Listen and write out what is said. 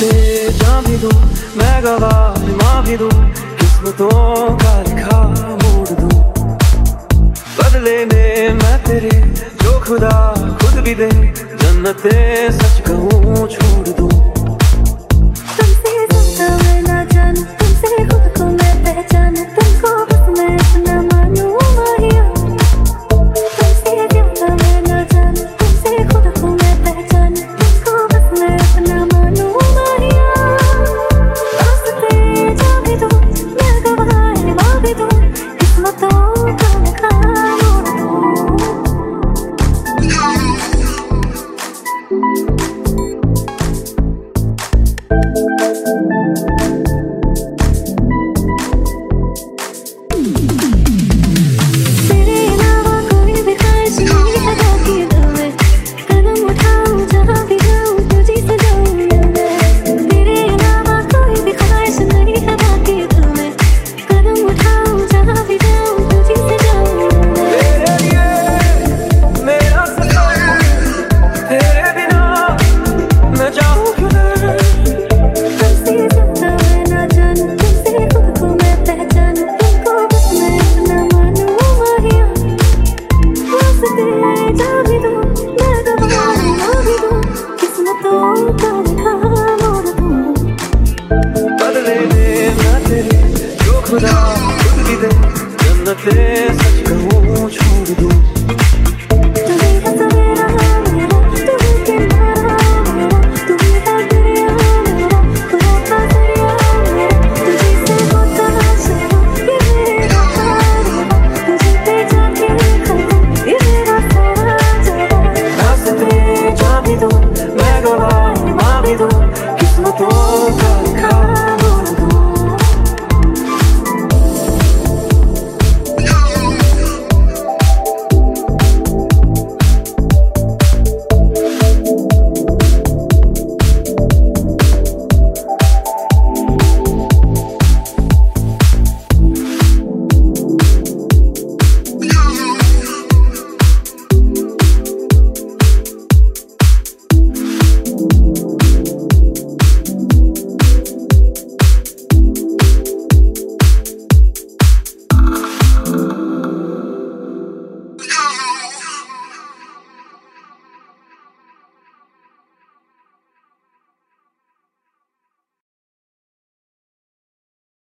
से जा भी दूँ, मैं गवा माँ भी दूँ, किस्मतों का लिखा मोड़ दूँ। बदले में मैं तेरे जो खुदा खुद भी दे, जन्नतें सच कहूँ छोड़ दूँ। खुदा खुद दे जन्नत सच कहूँ छोड़ दूँ किस्मतों का